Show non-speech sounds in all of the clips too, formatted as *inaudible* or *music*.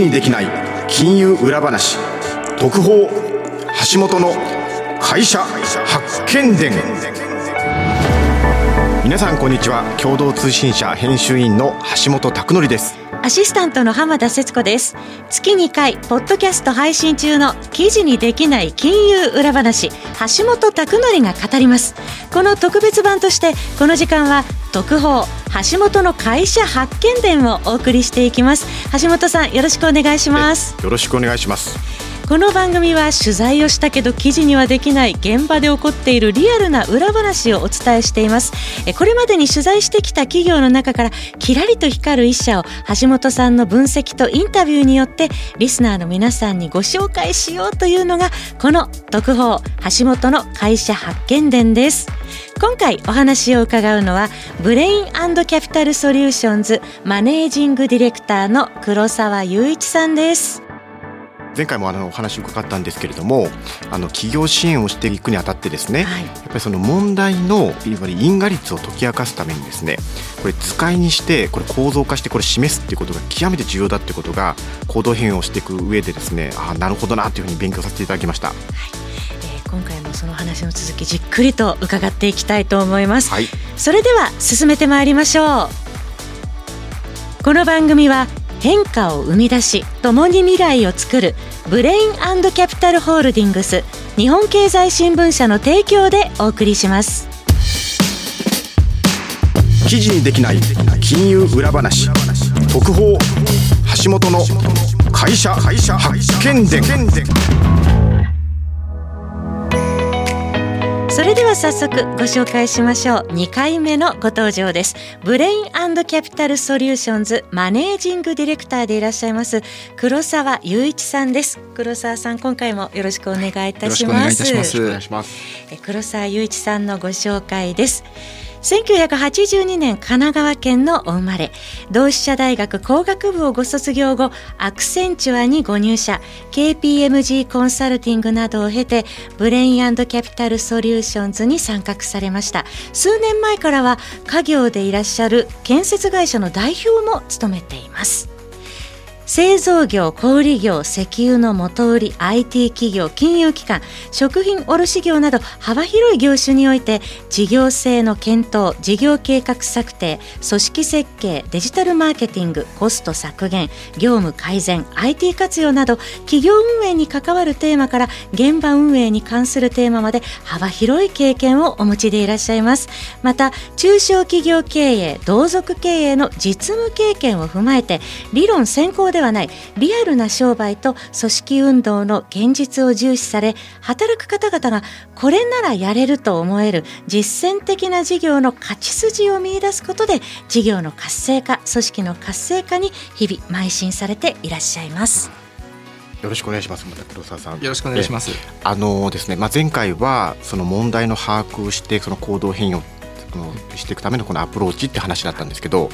にできない金融裏話特報橋本の会社発見伝。皆さんこんにちは。共同通信社編集員の橋本拓則です。アシスタントの浜田節子です。月2回ポッドキャスト配信中の記事にできない金融裏話橋本拓則が語ります。この特別版としてこの時間は特報橋本の会社発見伝をお送りしていきます。橋本さんよろしくお願いします。よろしくお願いします。この番組は取材をしたけど記事にはできない現場で起こっているリアルな裏話をお伝えしています。これまでに取材してきた企業の中からキラリと光る一社を橋本さんの分析とインタビューによってリスナーの皆さんにご紹介しようというのがこの特報橋本の会社発見伝です。今回お話を伺うのはブレインキャピタルソリューションズマネージングディレクターの黒沢雄一さんです。前回もあのお話を伺ったんですけれどもあの企業支援をしていくにあたってですね、はい、やっぱりその問題のいわゆる因果律を解き明かすためにですねこれ図解にしてこれ構造化してこれ示すっていうことが極めて重要だっていうことが行動変容をしていく上でですねあなるほどなというふうに勉強させていただきました。はい。えー、今回もその話の続きじっくりと伺っていきたいと思います、はい、それでは進めてまいりましょう。この番組は変化を生み出し共に未来を作るブレインキャピタルホールディングス日本経済新聞社の提供でお送りします。記事にできない金融裏話特報橋本の会社発見伝それでは早速ご紹介しましょう。2回目のご登場です。ブレインキャピタルソリューションズマネージングディレクターでいらっしゃいます黒沢雄一さんです。黒沢さん今回もよろしくお願いいたします。よろしくお願いします。黒沢雄一さんのご紹介です1982年神奈川県のお生まれ。同志社大学工学部をご卒業後アクセンチュアにご入社。KPMG コンサルティングなどを経てブレインキャピタルソリューションズに参画されました。数年前からは家業でいらっしゃる建設会社の代表も務めています。製造業、小売業、石油の元売り、IT 企業、金融機関、食品卸業など幅広い業種において事業性の検討、事業計画策定、組織設計、デジタルマーケティング、コスト削減、業務改善、IT 活用など企業運営に関わるテーマから現場運営に関するテーマまで幅広い経験をお持ちでいらっしゃいます。また、中小企業経営、同族経営の実務経験を踏まえて理論先行でではないリアルな商売と組織運動の現実を重視され働く方々がこれならやれると思える実践的な事業の勝ち筋を見出すことで事業の活性化組織の活性化に日々邁進されていらっしゃいます。よろしくお願いします。また黒沢さん。よろしくお願いします。あのですね、まあ前回はその問題の把握をしてその行動変容していくためのこのアプローチって話だったんですけど、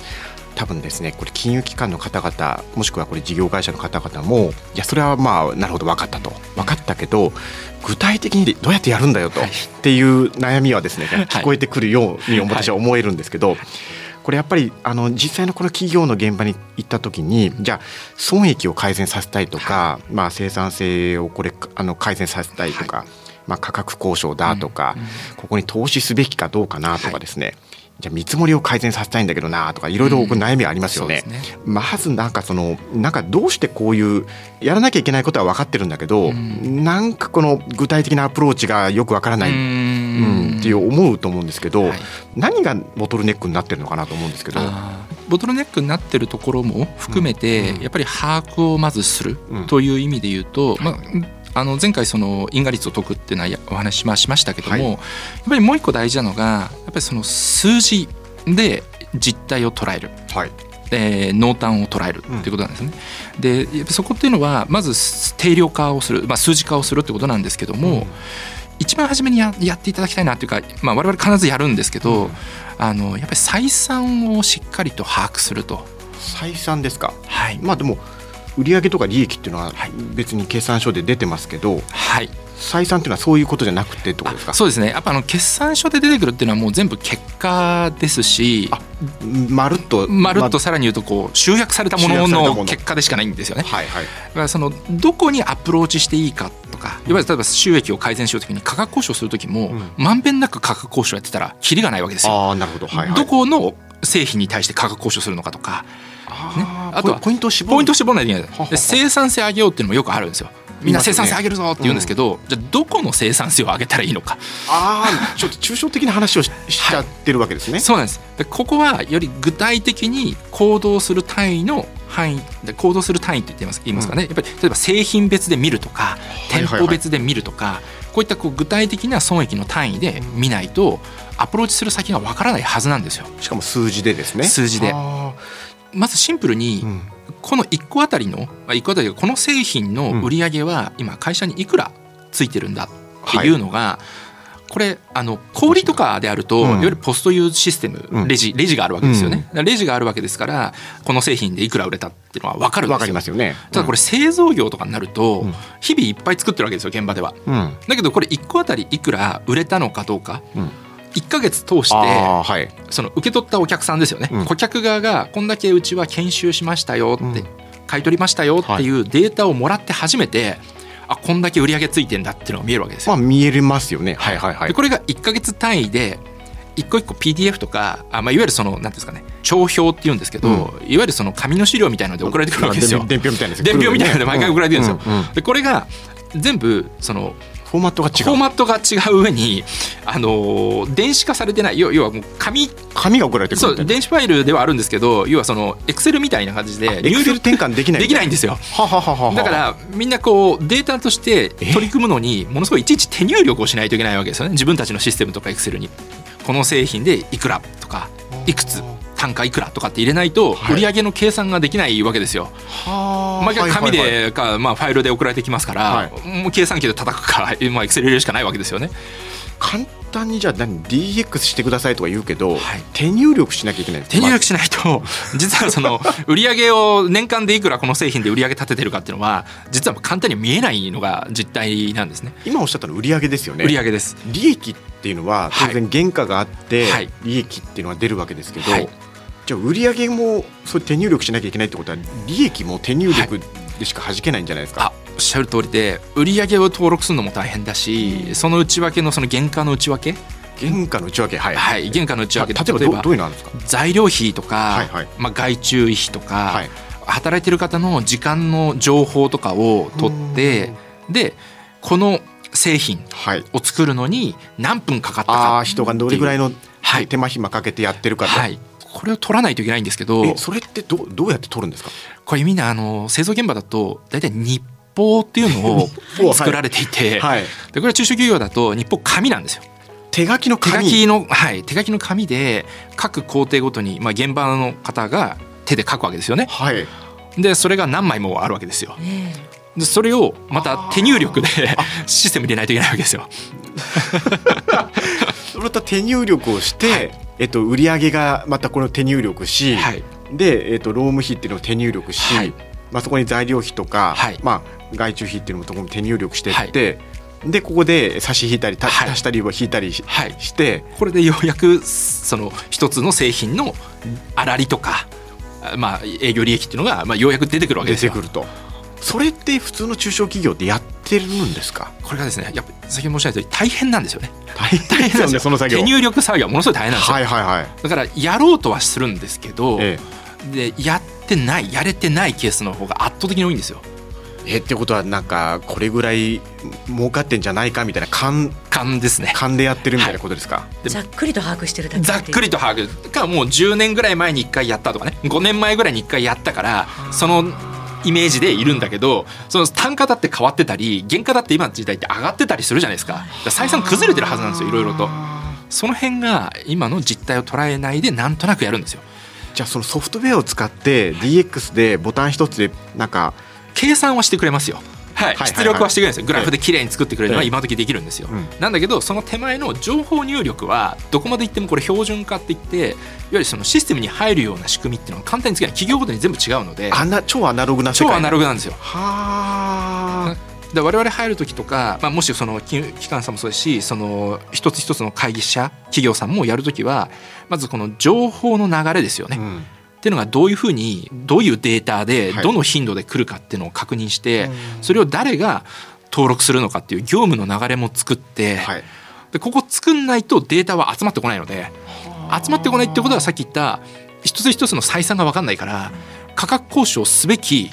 多分ですねこれ金融機関の方々もしくはこれ事業会社の方々もいやそれはまあなるほど分かったと。分かったけど具体的にどうやってやるんだよと、はい、っていう悩みはですね聞こえてくるように私は思えるんですけど。これやっぱりあの実際のこの企業の現場に行った時にじゃあ損益を改善させたいとか、まあ、生産性をこれあの改善させたいとか、まあ、価格交渉だとか、ここに投資すべきかどうかなとかですね、じゃあ見積もりを改善させたいんだけどなとかいろいろ悩みありますよね。うんね、まずなんかそのなんかどうしてこういうやらなきゃいけないことは分かってるんだけど、うん、なんかこの具体的なアプローチがよく分からない、うん、っていう思うと思うんですけど、はい、何がボトルネックになってるのかなと思うんですけど。ボトルネックになってるところも含めて、やっぱり把握をまずするという意味で言うと、まあ、あの前回その因果率を解くっていうのはお話ししましたけども、はい、やっぱりもう一個大事なのがやっぱりその数字で実態を捉える。はい。えー、濃淡を捉えるっていうことなんですね。うん、でそこっていうのはまず定量化をする、まあ、数字化をするってことなんですけども、うん、一番初めにややっていただきたいなっていうか、まあ、我々必ずやるんですけど、うん、あのやっぱり採算をしっかりと把握すると。採算ですか、はい。まあ、でも売上とか利益っていうのは別に計算書で出てますけど、はい、採算っていうのはそういうことじゃなくてってことですか？そうですね。やっぱあの決算書で出てくるっていうのはもう全部結果ですしまるっとまるっとさらに言うとこう集約されたものの結果でしかないんですよね。はいはい、だからそのどこにアプローチしていいかとかいわゆる例えば収益を改善しようときに価格交渉する時もま、んべんなく価格交渉やってたらきりがないわけですよ。あなるほど、はいはい、どこの製品に対して価格交渉するのかとか、ね、あとはポイントを絞ポイント絞らないといけない。生産性上げようっていうのもよくあるんですよ。みんな生産性上げるぞって言うんですけど、うん、じゃあどこの生産性を上げたらいいのか。ああちょっと抽象的な話をしちゃってるわけですね、はい、そうなんです。でここはより具体的に行動する単位の範囲で行動する単位って言ってます言いますかね、うん、やっぱり例えば製品別で見るとか店舗別で見るとか、はいはいはい、こういったこう具体的な損益の単位で見ないとアプローチする先がわからないはずなんですよ。しかも数字でですね。数字でまずシンプルに、うん。この1個あたりの1個あたりこの製品の売り上げは今会社にいくらついてるんだっていうのが、これあの小売とかであると、いわゆるポストユーズシステムレジレジがあるわけですよね、レジがあるわけですからこの製品でいくら売れたっていうのは分かるんですよ。よね、ただこれ製造業とかになると、日々いっぱい作ってるわけですよ現場では、だけどこれ1個あたりいくら売れたのかどうか、1か月通して、はい、その受け取ったお客さんですよね、うん、顧客側がこんだけうちは研修しましたよって、うん、買い取りましたよっていうデータをもらって初めて、あこんだけ売り上げついてんだっていうのが見えるわけですよ。まあ、見えますよね、はい。はいはい、これが1か月単位で一個一個 PDF とかあ、まあ、いわゆるそのなんですかね帳表っていうんですけど、うん、いわゆるその紙の資料みたいなので送られてくるわけですよ。伝票みたいな伝票みたいなので毎回送られてくるんですよ。でこれが全部そのフォーマットが違う。フォーマットが違う上に、あの電子化されてない。要要はもう紙。紙が送られてくるそう電子ファイルではあるんですけど要はそのエクセルみたいな感じで入力転換できないできないんですよ。はははだからみんなこうデータとして取り組むのにものすごいいちいち手入力をしないといけないわけですよね。自分たちのシステムとかエクセルに。この製品でいくらとかいくつ単価いくらとかって入れないと売上の計算ができないわけですよ。はい、毎回紙でか、まあ、ファイルで送られてきますから、はい、もう計算機で叩くか、*laughs* まあ、エクセル入れるしかないわけですよね。簡単にじゃあ何 DX してくださいとか言うけど、はい、手入力しなきゃいけない。手入力しないと *laughs* 実はその売上を年間でいくらこの製品で売上立ててるかっていうのは実は簡単に見えないのが実態なんですね。今おっしゃったの売上ですよね。売上です。利益っていうのは当然原価があって利益っていうのは出るわけですけど、はいじゃあ売上もそう手入力しなきゃいけないってことは利益も手入力でしか弾けないんじゃないですか、はい、おっしゃる通りで売上を登録するのも大変だし、その内訳のその原価の内訳？原価の内訳はい、はい、原価の内訳。例えばどういうのなんですか？材料費とか、はいはい、まあ、外注費とか、はい、働いてる方の時間の情報とかを取ってでこの製品を作るのに何分かかったか、はい、人がどれぐらいの手間暇かけてやってるかと、はい、これを取らないといけないんですけどそれってどどうやって取るんですか？これみんなあの製造現場だと大体日報っていうのを *laughs* 作られていて、はい、でこれ中小企業だと日報紙なんですよ。手書きの紙。手書きの、はい、手書きの紙で各工程ごとに、まあ、現場の方が手で書くわけですよね。はい、でそれが何枚もあるわけですよ。でそれをまた手入力でシステム入れないといけないわけですよ。*laughs* それと手入力をして、はい、えっと、売上がまたこの手入力し、はい、で、えっと、労務費っていうのを手入力し、はい、まあ、そこに材料費とか、まあ、外注費っていうのもとこも手入力していって、でここで差し引いたり足したりは引いたりし,、して、これでようやくその一つの製品の粗利とか、まあ、営業利益っていうのが、まあ、ようやく出てくるわけですよ。出てくるとそれって普通の中小企業でやってるんですか？これがですねやっぱ先ほど申し上げた大変なんですよね。大変なんですよ。その作業。手入力作業はものすごい大変なんですよ、はいはいはい、だからやろうとはするんですけど、ええ、でやってないやれてないケースの方が圧倒的に多いんですよ。えってことはなんかこれぐらい儲かってんじゃないかみたいな勘。勘ですね。勘でやってるみたいなことですか、はい、ざっくりと把握してるだけざっくりと把握。かもう10年ぐらい前に1回やったとかね。5年前ぐらいに1回やったからそのイメージでいるんだけどその単価だって変わってたり原価だって今の時代って上がってたりするじゃないですか。採算崩れてるはずなんですよいろいろと。その辺が今の実態を捉えないでなんとなくやるんですよ。じゃあそのソフトウェアを使って DX でボタン一つでなんか計算はしてくれますよはい、出力はしてくれるんですよ。グラフで綺麗に作ってくれるのは今時できるんですよ、なんだけどその手前の情報入力はどこまでいってもこれ標準化っていっていわゆるそのシステムに入るような仕組みっていうのは簡単につけない企業ごとに全部違うので超アナログな超アナログなんですよ。はで我々入る時とか、まあ、もしその機関さんもそうですしその一つ一つの会議者企業さんもやる時はまずこの情報の流れですよね。うんっていうのがどういうふうにどういうデータでどの頻度で来るかっていうのを確認して、それを誰が登録するのかっていう業務の流れも作って、でここ作んないとデータは集まってこないので集まってこないってことはさっき言った一つ一つの採算が分かんないから価格交渉すべき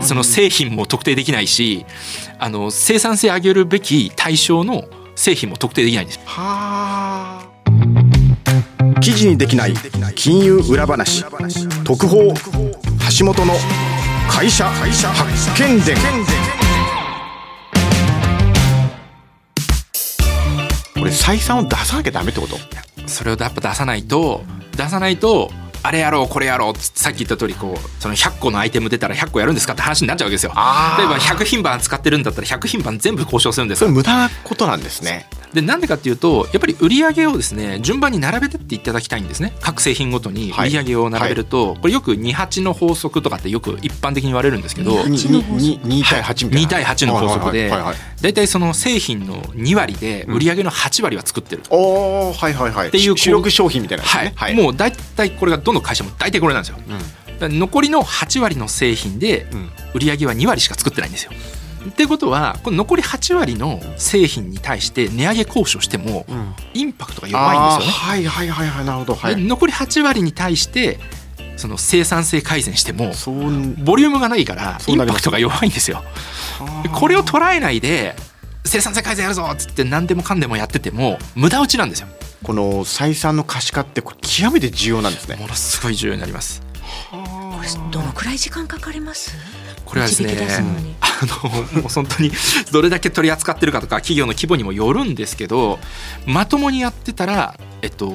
その製品も特定できないしあの生産性上げるべき対象の製品も特定できないんです。記事にできない金融裏話特報橋本の会社発見伝。これ採算を出さなきゃダメってこと？それをやっぱ出さないと出さないとあれやろうこれやろうってさっき言った通りこうその100個のアイテム出たら100個やるんですかって話になっちゃうわけですよ。例えば100品番使ってるんだったら100品番全部交渉するんですそれ無駄なことなんですね。でなんでかっていうとやっぱり売り上げをですね順番に並べてっていただきたいんですね。各製品ごとに売り上げを並べると、はい。はい、これよく28の法則とかってよく一般的に言われるんですけど2対8みたいな。2対8の法則で大体その製品の2割で売り上げの8割は作ってる、うん、おはいはいはい。っていう主力商品みたいな、ね、はい、もう大体これがどの会社も大体これなんですよ、うん、残りの8割の製品で売り上げは2割しか作ってないんですよ、ってことはこの残り8割の製品に対して値上げ交渉してもインパクトが弱いんですよね。はいはいはいはいなるほど、はい、残り8割に対してその生産性改善してもボリュームがないからインパクトが弱いんですよ。これを捉えないで生産性改善やるぞっつって何でもかんでもやってても無駄打ちなんですよ。この採算の可視化ってこれ極めて重要なんですね。ものすごい重要になります。どのくらい時間かかります？これはですねあのもう本当にどれだけ取り扱ってるかとか企業の規模にもよるんですけどまともにやってたら、えっと、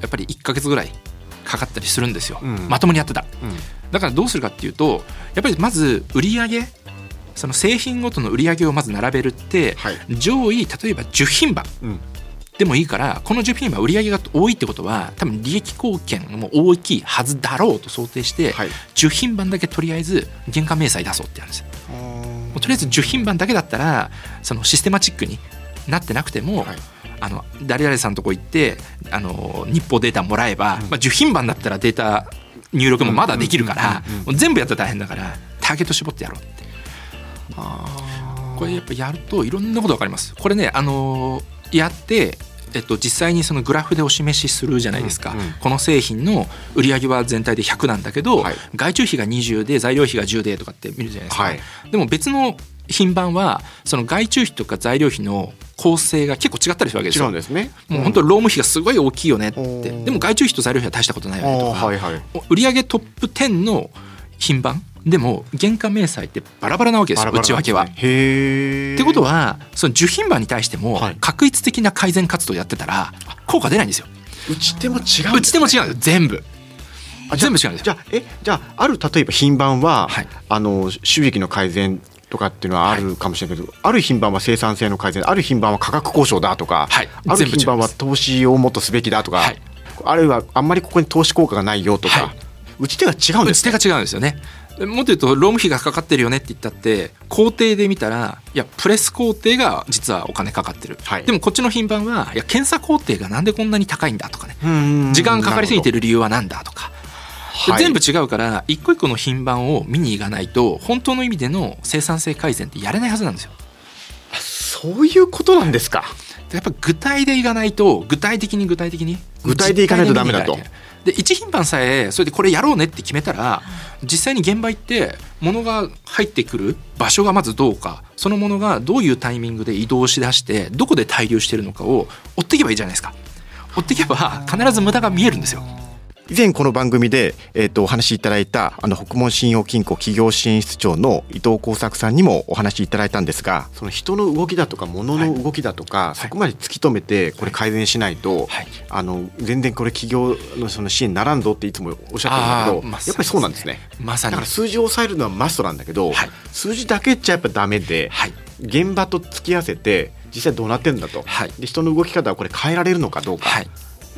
やっぱり1か月ぐらいかかったりするんですよ、うん、まともにやってた、うん、だからどうするかっていうとやっぱりまず売り上げその製品ごとの売り上げをまず並べるって、はい、上位例えば10品番、うんでもいいからこの10品は売り上げが多いってことは多分利益貢献も大きいはずだろうと想定して、はい、10品番だけとりあえず原価明細出そうってやるんですもうとりあえず10品番だけだったらそのシステマチックになってなくても、はい、あの誰々さんのとこ行ってあの日報データもらえば、うん、まあ、10品番だったらデータ入力もまだできるから全部やったら大変だからターゲット絞ってやろうって。これやっぱやるといろんなこと分かります。これねあのやってえっと、実際にそのグラフでお示しするじゃないですか、うんうん、この製品の売り上げは全体で100なんだけど、はい、外注費が20で材料費が10でとかって見るじゃないですか、はい、でも別の品番はその外注費とか材料費の構成が結構違ったりするわけですよ。ですね。もう本当労務費がすごい大きいよねって、でも外注費と材料費は大したことないよねとか、はいはい、売上トップ10の品番でも原価明細ってバラバラなわけですよ、内訳は。ってことはその受品番に対しても確率的な改善活動やってたら効果出ないんですよ。打ち手も違う、打ち手も違うんです。全部。全部違うんですじゃあえじゃあある例えば品番は、はい、あの収益の改善とかっていうのはあるかもしれないけど、はい、ある品番は生産性の改善ある品番は価格交渉だとか、はい、ある品番は投資をもっとすべきだとか、はい、あるいはあんまりここに投資効果がないよとか、打ち手が違うんです、ね、打ち手が違うんですよね。もっと言うと労務費がかかってるよねって言ったって工程で見たらいやプレス工程が実はお金かかってる、はい、でもこっちの品番はいや検査工程がなんでこんなに高いんだとかね時間かかりすぎてる理由は何だとか、はい、全部違うから一個一個の品番を見に行かないと本当の意味での生産性改善ってやれないはずなんですよ。そういうことなんですか。やっぱ具体でいかないと具体的に具体的に具体でいかないとダメだと。で1品番さえそれでこれやろうねって決めたら実際に現場行って物が入ってくる場所がまずどうかそのものがどういうタイミングで移動しだしてどこで滞留してるのかを追っていけばいいじゃないですか。追っていけば必ず無駄が見えるんですよ以前この番組で、えー、とお話しいただいたあの北門信用金庫企業支援室長の伊藤耕作さんにもお話しいただいたんですがその人の動きだとか物の動きだとか、はい、そこまで突き止めてこれ改善しないと、はい、あの全然これ企業のその支援にならんぞっていつもおっしゃってるんだけどやっぱりそうなんですね。まさに。だから数字を抑えるのはマストなんだけど、はい、数字だけじゃやっぱダメで、現場と突き合わせて実際どうなってるんだと、で人の動き方はこれ変えられるのかどうか。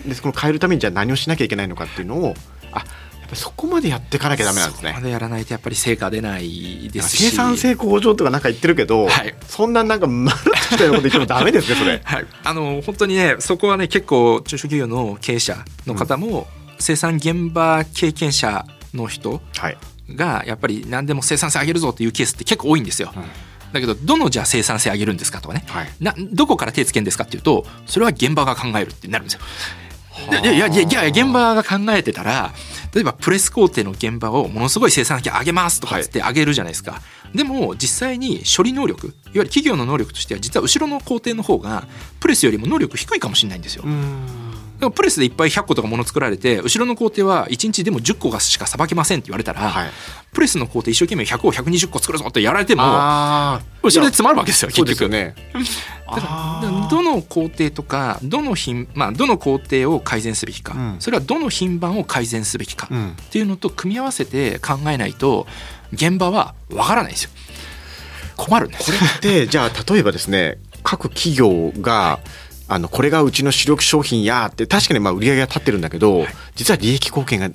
でこの変えるためにじゃあ何をしなきゃいけないのかっていうのをあやっぱそこまでやっていかなきゃダメなんですね。そこまでやらないとやっぱり成果出ないですし生産性向上とかなんか言ってるけど、はい、そんななんかまるっとしたようなこと言ってもダメですねそれ。*laughs* はい、あの本当にねそこはね結構中小企業の経営者の方も、生産現場経験者の人がやっぱり何でも生産性上げるぞっていうケースって結構多いんですよ。うんだけどどのじゃあ生産性上げるんですかとかね、はい、などこから手つけるんですかっていうとそれは現場が考えるってなるんですよ。いやいやいや現場が考えてたら例えばプレス工程の現場をものすごい生産性上げますとかって上げるじゃないですか、はい、でも実際に処理能力いわゆる企業の能力としては実は後ろの工程の方がプレスよりも能力低いかもしれないんですよ。でもプレスでいっぱい100個とかもの作られて後ろの工程は1日でも10個がしかさばけませんって言われたら、はい、プレスの工程一生懸命100個120個作るぞってやられても後ろで詰まるわけですよ結局。ね、だからどの工程とかどの品、まあ、どの工程を改善すべきか、うん、それはどの品番を改善すべきか。っていうのと組み合わせて考えないと現場はわからないですよ。困るんです。これってじゃあ例えばですね各企業が、はいあのこれがうちの主力商品やって確かにまあ売り上げが立ってるんだけど、はい、実は利益貢献が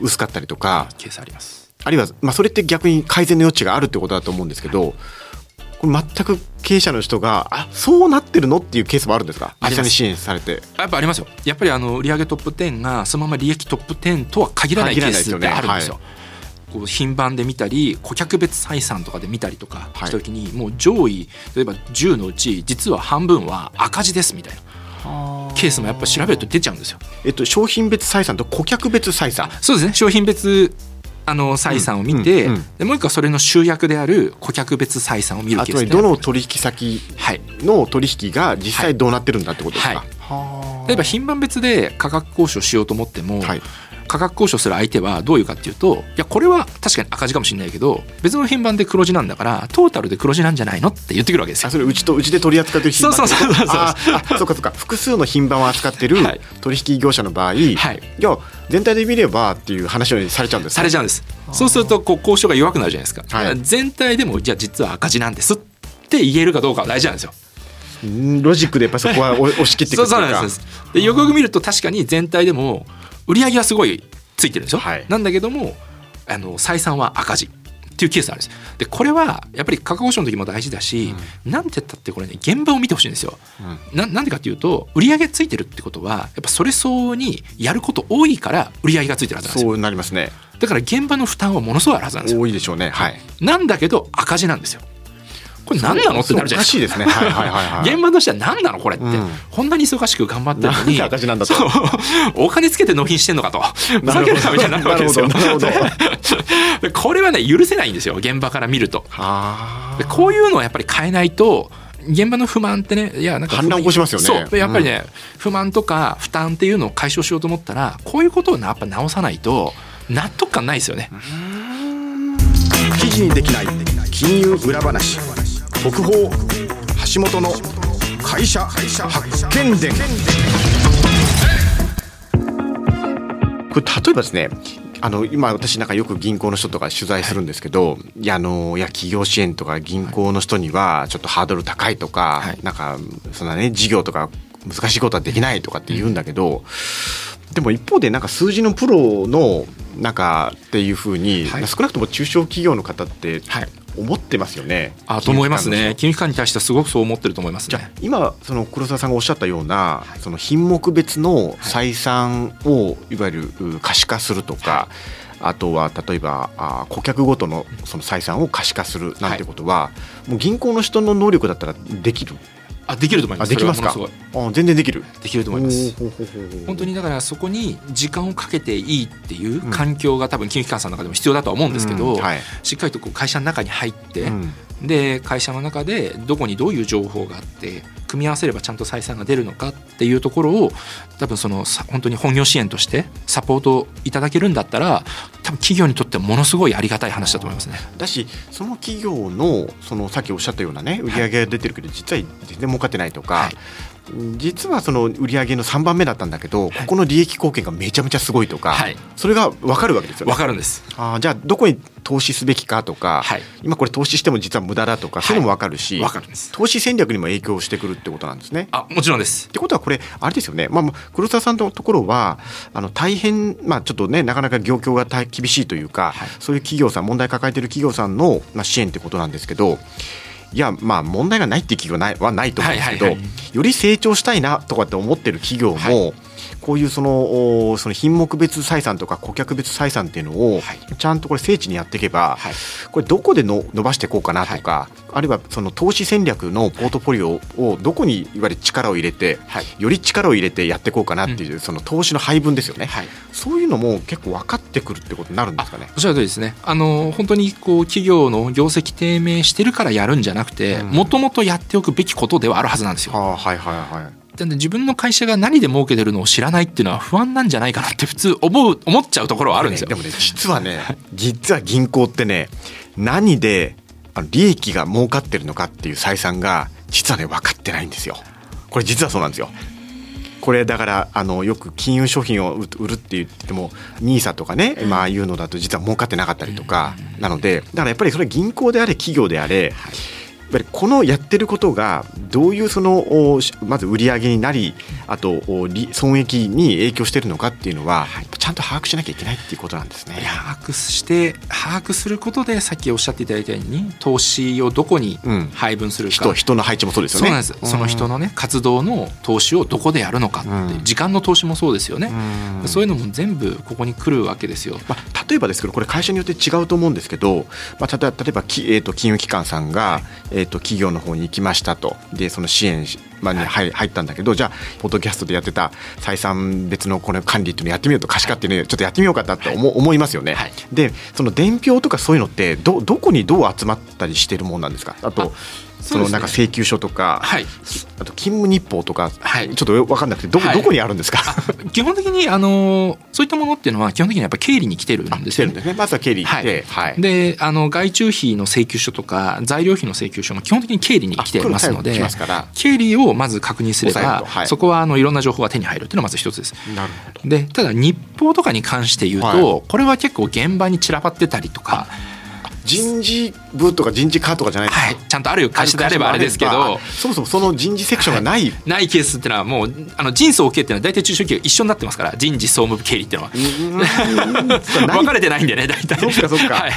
薄かったりとかケースあります。あるいは、まあ、それって逆に改善の余地があるってことだと思うんですけど、はい、これ全く経営者の人があそうなってるのっていうケースもあるんですか？実際に支援されて。やっぱありますよ。やっぱりあの売上トップ10がそのまま利益トップ10とは限らないケースってあるんですよ。こう品番で見たり顧客別採算とかで見たりとかした時に、もう上位例えば10のうち実は半分は赤字ですみたいな。ケースもやっぱ調べると出ちゃうんですよ。えっと、商品別採算と顧客別採算。そうですね。商品別あの採算を見て、うんうんうん、でもう一個はそれの集約である顧客別採算を見るケース、ね、どの取引先の取引が実際どうなってるんだってことですか、はい。はい、例えば品番別で価格交渉しようと思っても、はい、価格交渉する相手はどういうかっていうといやこれは確かに赤字かもしれないけど別の品番で黒字なんだからトータルで黒字なんじゃないのって言ってくるわけですよ。それうちとうちで取り扱ってる品番そうそうそうそう。あそうかそうか。複数の品番を扱ってる取引業者の場合、はい、いや全体で見ればっていう話をされちゃうんですされちゃうんです。そうするとこう交渉が弱くなるじゃないですか、はい、全体でもじゃあ実は赤字なんですって言えるかどうかは大事なんですよ。ロジックでやっぱそこは押し切っていく *laughs* そうなんです。でよくよく見ると確かに全体でも売り上げはすごいついてるんですよ、はい、なんだけどもあの採算は赤字っていうケースあるんです。でこれはやっぱり価格交渉の時も大事だし、うん、なんて言ったってこれね現場を見てほしいんですよ、うん、ななんでかっていうと売上ついてるってことはやっぱそれ相応にやること多いから売上がついてるはずなんですよ。そうなりますね。だから現場の負担はものすごいあるはずなんですよ。多いでしょうね。はい。なんだけど赤字なんですよこれ何なのってなるじゃないですか。現場としては何なのこれ。って、うん、こんなに忙しく頑張ってるのに、赤字なんだと。お金つけて納品してんのかと。*laughs* ふざけるたいになるわけですよ。これはね許せないんですよ。現場から見ると。でこういうのはやっぱり変えないと。現場の不満ってねいやなんか反乱起こしますよね。そう。やっぱりね、うん、不満とか負担っていうのを解消しようと思ったらこういうことをやっぱ直さないと納得感ないですよね。記事にできない。金融裏話特報。橋本の会社発見伝。これ例えばですねあの今私なんかよく銀行の人とか取材するんですけど、はい、いやあのいや企業支援とか銀行の人にはちょっとハードル高いとか、はい、なんかそんなね事業とか難しいことはできないとかって言うんだけど、でも一方でなんか数字のプロのなんかっていうふうに、はい、少なくとも中小企業の方って思ってますよね。あと思いますね。金融機関に対してはすごくそう思ってると思います、ね、じゃ今その黒沢さんがおっしゃったような、その品目別の採算をい。わゆる可視化するとか。あとは例えばあ顧客ごとのその採算を可視化するなんてことは、もう銀行の人の能力だったらできるあできると思います。できますか？あ全然できる。できると思います。本当にだからそこに時間をかけていいっていう環境が多分金融機関さんの中でも必要だとは思うんですけど、うんはい、しっかりとこう会社の中に入って、うん、で会社の中でどこにどういう情報があって組み合わせればちゃんと採算が出るのかっていうところを多分その本当に本業支援としてサポートいただけるんだったら多分企業にとってはものすごいありがたい話だと思いますね。だしその企業のそのさっきおっしゃったようなね売り上げが出てるけど実は全然儲かってないとか、はい実はその売上の3番目だったんだけど、ここの利益貢献がめちゃめちゃすごいとか、はい、それが分かるわけですよね。分かるんです。あじゃあどこに投資すべきかとか、はい、今これ投資しても実は無駄だとか、そういうのも分かるし、るんです。投資戦略にも影響してくるってことなんですね。あもちろんです。ってことはこれあれですよね、まあ、黒沢さんのところはあの大変、まあ、ちょっとねなかなか業況が厳しいというか、はい、そういう企業さん問題抱えている企業さんの、まあ、支援ってことなんですけどいやまあ問題がないっていう企業はないと思うんですけど、より成長したいなとかって思ってる企業も、はいこういうそのその品目別採算とか顧客別採算っていうのをちゃんとこれ精緻にやっていけば、はい、これどこでの伸ばしていこうかなとか、はい、あるいはその投資戦略のポートフォリオをどこにいわゆる力を入れて、はい、より力を入れてやっていこうかなっていう、うん、その投資の配分ですよね、そういうのも結構分かってくるってことになるんですかね。おっしゃる通りですね。あの本当にこう企業の業績低迷してるからやるんじゃなくてもともとやっておくべきことではあるはずなんですよ。はあ、はいはいはい。で自分の会社が何で儲けてるのを知らないっていうのは不安なんじゃないかなって普通思う思っちゃうところはあるんですよ。でもね実はね実は銀行ってね何で利益が儲かってるのかっていう採算が実はね分かってないんですよ。これ実はそうなんですよ。これだからあのよく金融商品を売るって言っても NISA とかね、まああいうのだと実は儲かってなかったりとかなのでだからやっぱりそれ銀行であれ企業であれ、ぱりこのやってることがどういうそのまず売り上げになりあと損益に影響しているのかっていうのはちゃんと把握しなきゃいけないっていうことなんですね。把握して把握することでさっきおっしゃっていただいたように投資をどこに配分するか、うん、人人の配置もそうですよね。そその人のね活動の投資をどこでやるのかって、うん、時間の投資もそうですよね、うん、そういうのも全部ここに来るわけですよ。まあ、例えばですけどこれ会社によって違うと思うんですけど、まあ、例えばき、えーと、金融機関さんが、はい、えーと、企業の方に行きましたと。でその支援まあに入入ったんだけどじゃあポッドキャストでやってた採算別のこの管理っていうのやってみようと可視化っていうのちょっとやってみようかなと思,、思いますよね。はい、でその伝票とかそういうのってどどこにどう集まったりしてるもんなんですか？あとそのなんか請求書とか、はい、あと勤務日報とか、はい、ちょっと分かんなくてど,、どこにあるんですか？基本的にあのそういったものっていうのは基本的にやっぱ経理に来てるんですよね。ね。まずは経理はい、はい、であの外注費の請求書とか材料費の請求書も基本的に経理に来てますので経理をまず確認すれば、はい、そこはあのいろんな情報が手に入るっていうのがまず一つです。なるほど。でただ日報とかに関して言うと、これは結構現場に散らばってたりとか。人事部とか人事課とかじゃないですか、はい、ちゃんとある会社であればあれですけど。そもそもその人事セクションがない、はい、ないケースっていうのはもうあの人相経っていうのは大体中小企業一緒になってますから人事総務部経理っていうのは。分かれてないんでね大体。そっかそっか、はい、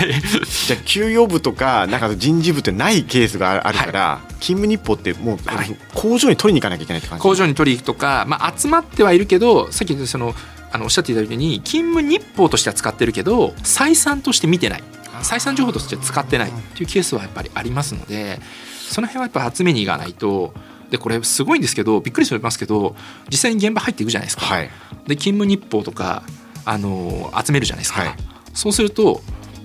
じゃあ給与部とかなんか人事部ってないケースがあるから、はい、勤務日報ってもう、工場に取りに行かなきゃいけないって感じ？工場に取り行くとか、まあ、集まってはいるけどさっきそのあのおっしゃっていたように勤務日報としては使ってるけど採算として見てない採算情報として使ってないっていうケースはやっぱりありますのでその辺はやっぱ集めにいかないとでこれすごいんですけどびっくりしますけど実際に現場入っていくじゃないですか。はい、で勤務日報とかあの集めるじゃないですか。はい、そうすると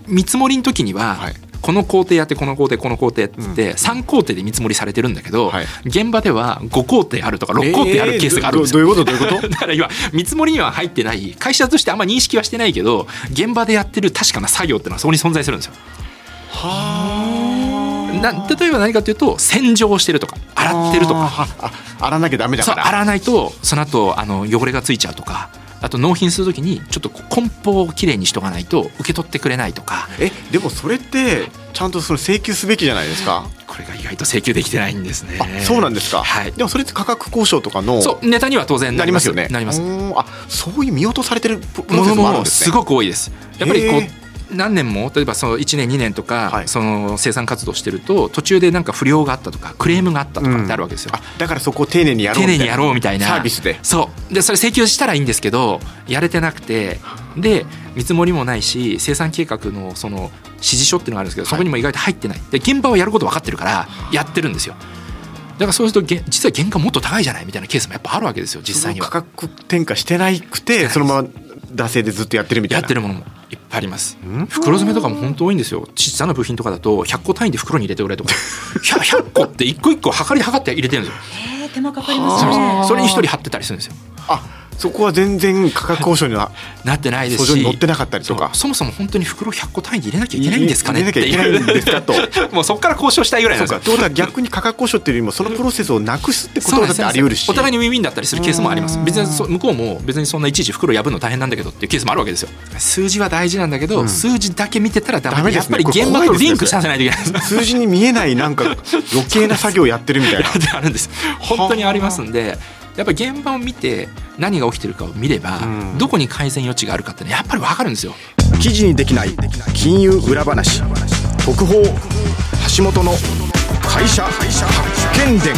見積もりの時には、はい、この工程やってこの工程この工程って3工程で見積もりされてるんだけど、現場では5工程あるとか6工程あるケースがあるんですよ、えー、どういうことどういうこと？*laughs* だから今見積もりには入ってない会社としてあんま認識はしてないけど現場でやってる確かな作業っていうのはそこに存在するんですよ。はな例えば何かというと洗浄してるとか洗ってるとか。洗わなきゃダメだから。洗わないとその後あの汚れがついちゃうとかあと納品するときにちょっと梱包をきれいにしとかないと受け取ってくれないとか。えでもそれってちゃんとその請求すべきじゃないですか？これが意外と請求できてないんですね。そうなんですか、はい、でもそれって価格交渉とかのそうネタには当然なります。よね。なります。あそういう見落とされてるプロセスもあるんです、ね、すごく多いです。やっぱりこう何年も例えばその1年2年とか、はい、その生産活動してると途中でなんか不良があったとかクレームがあったとかってあるわけですよ、うん、だからそこを丁寧にやろう丁寧にやろうみたいな。サービスで。そう。でそれ請求したらいいんですけどやれてなくてで見積もりもないし生産計画のその指示書っていうのがあるんですけどそこにも意外と入ってない。で現場はやること分かってるからやってるんですよ。だからそうすると実は原価もっと高いじゃない？みたいなケースもやっぱあるわけですよ実際には。価格転嫁してなくてそのまま惰性でずっとやってるみたいな。やってるものもいっぱいあります。袋詰めとかも本当多いんですよ。小さな部品とかだと100個単位で袋に入れてくれとか。*laughs* 100, 100個って一個一個測り測って入れてるんですよ。手間かかりますね。それに一人貼ってたりするんですよ。あそこは全然価格交渉には *laughs* なってないですし乗ってなかったりとか。そもそも本当に袋100個単位で入れなきゃいけないんですかねっていないんですかと。*laughs* もうそこから交渉したいぐらいなんですよ。ということは逆に価格交渉っていうよりもそのプロセスをなくすってことだってあり得るし。お互いにウィンウィンだったりするケースもあります。別に向こうも別にそんないちいち袋破るの大変なんだけどっていうケースもあるわけですよ。数字は大事なんだけど、うん、数字だけ見てたらダメで、ね、やっぱり現場とリンクさせないといけない、ね、数字に見えないなんか余計な作業をやってるみたいな。*laughs* あるんです。本当にありますんでやっぱり現場を見て何が起きてるかを見れば、うん、どこに改善余地があるかってやっぱり分かるんですよ。記事にできない金融裏話。特報橋本の会社発見伝。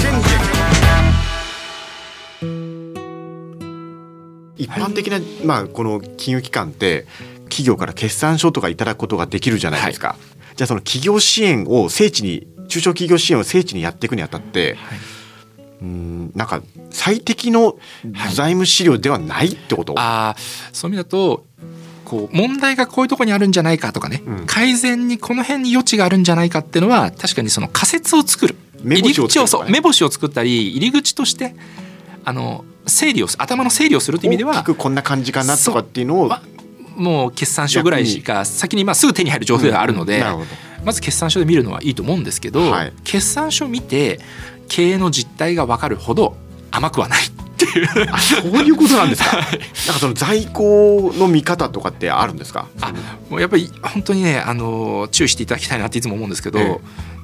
一般的な、まあ、この金融機関って企業から決算書とかいただくことができるじゃないですか、はい、じゃあその企業支援を聖地に中小企業支援を聖地にやっていくにあたって、はいうんなんか最適の財務資料ではないってこと、はい、あそういう意味だとこう問題がこういうところにあるんじゃないかとかね、うん、改善にこの辺に余地があるんじゃないかっていうのは確かにその仮説を作る。入り口をそう目星を作ったり入り口としてあの整理を頭の整理をするという意味ではこんな感じかなとかっていうのをもう決算書ぐらいしか先にまあすぐ手に入る情報ではあるので、うん、まず決算書で見るのはいいと思うんですけど、はい、決算書見て経営の実態が分かるほど甘くはないっていうそういうことなんですか？*laughs* なんかその在庫の見方とかってあるんですか？あ、もうやっぱり本当にね、あの注意していただきたいなっていつも思うんですけど。ええ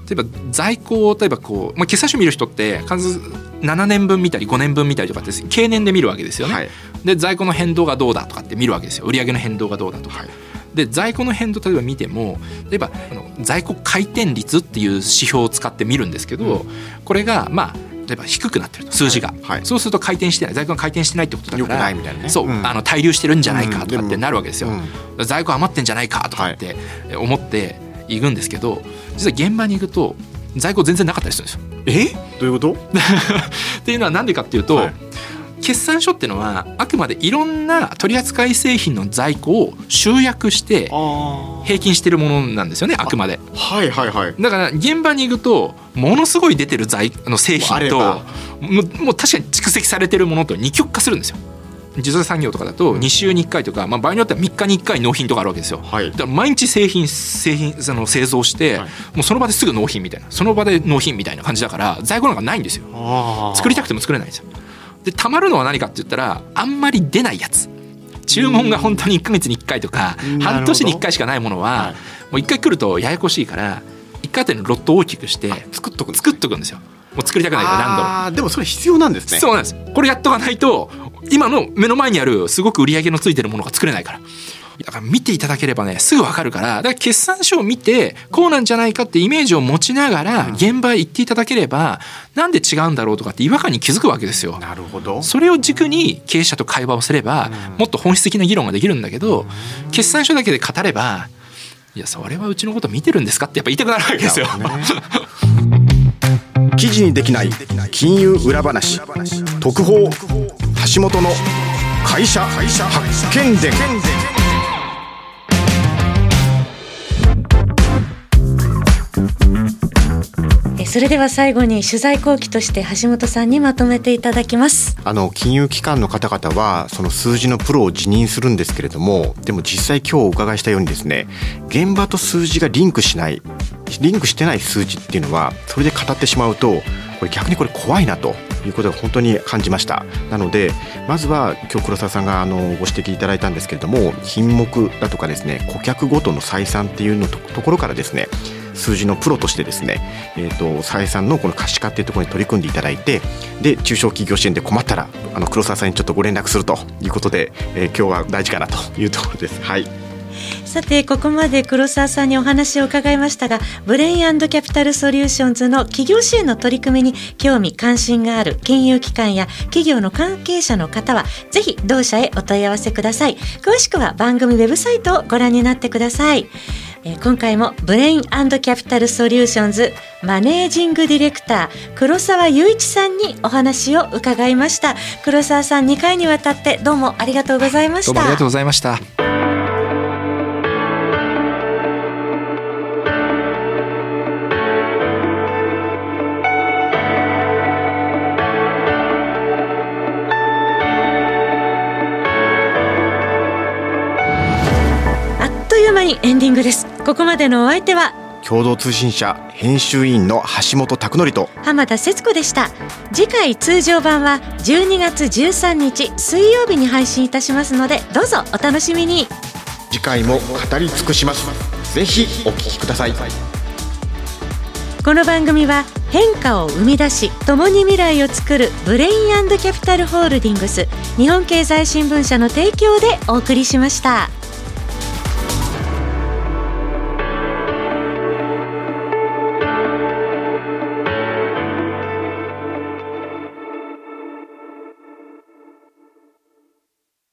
例えば在庫を例えばこう、まあ、決算書見る人って必ず7年分見たり5年分見たりとかって経年で見るわけですよね。はい、で在庫の変動がどうだとかって見るわけですよ売上の変動がどうだとか。はいで在庫の変動例えば見ても例えばあの在庫回転率っていう指標を使って見るんですけど、うん、これがまあ例えば低くなってると数字が、はい。はい、そうすると回転してない。在庫が回転してないってことだから、ね、そう、うん、あの滞留してるんじゃないかとかってなるわけですよ、うん、在庫余ってんじゃないかとかって思っていくんですけど実は現場に行くと在庫全然なかったりするんですよ。え？どういうこと？*laughs* っていうのは何でかっていうと、はい。決算書っていうのはあくまでいろんな取扱製品の在庫を集約して平均してるものなんですよねあくまで。はいはいはい。だから現場に行くとものすごい出てる在の製品ともうもう確かに蓄積されてるものと二極化するんですよ。自動車産業とかだと2週に1回とか、まあ、場合によっては3日に1回納品とかあるわけですよ、はい、だから毎日製品製品その製造して、はい、もうその場ですぐ納品みたいなその場で納品みたいな感じだから在庫なんかないんですよ。作りたくても作れないんですよ。でたまるのは何かって言ったらあんまり出ないやつ。注文が本当に1か月に1回とか半年に1回しかないものはもう1回来るとややこしいから1回あたりのロットを大きくして作っとく作っとくんですよ。もう作りたくないから何度もでもそれ必要なんですね。そうなんです。これやっとかないと今の目の前にあるすごく売り上げのついてるものが作れないから。だから見ていただければねすぐ分かるからだから決算書を見てこうなんじゃないかってイメージを持ちながら現場へ行っていただければなんで違うんだろうとかって違和感に気づくわけですよ。なるほど。それを軸に経営者と会話をすればもっと本質的な議論ができるんだけど決算書だけで語ればいやそれはうちのこと見てるんですかってやっぱ言いたくなるわけですよ。*laughs* 記事にできない金融裏話特報橋本の会社発見伝それでは最後に取材後期として橋本さんにまとめていただきます。あの金融機関の方々はその数字のプロを辞任するんですけれどもでも実際今日お伺いしたようにですね現場と数字がリンクしないリンクしてない数字っていうのはそれで語ってしまうとこれ逆にこれ怖いなということが本当に感じました。なのでまずは今日黒沢さんがあのご指摘いただいたんですけれども品目だとかですね顧客ごとの採算っていうのところからですね数字のプロとしてですね、えーと、採算のこの可視化っていうところに取り組んでいただいてで中小企業支援で困ったらあの黒沢さんにちょっとご連絡するということで、えー、今日は大事かなというところです。はい。さてここまで黒沢さんにお話を伺いましたがブレインキャピタルソリューションズの企業支援の取り組みに興味関心がある金融機関や企業の関係者の方はぜひ同社へお問い合わせください。詳しくは番組ウェブサイトをご覧になってください。え、今回もブレインキャピタルソリューションズマネージングディレクター黒沢雄一さんにお話を伺いました。黒沢さん2回にわたってどうもありがとうございました。どうもありがとうございました。エンディングです。ここまでのお相手は共同通信社編集員の橋本拓則と浜田節子でした。次回通常版は12月13日水曜日に配信いたしますのでどうぞお楽しみに。次回も語り尽くします。ぜひお聞きください。この番組は変化を生み出し共に未来を作るブレインキャピタルホールディングス日本経済新聞社の提供でお送りしました。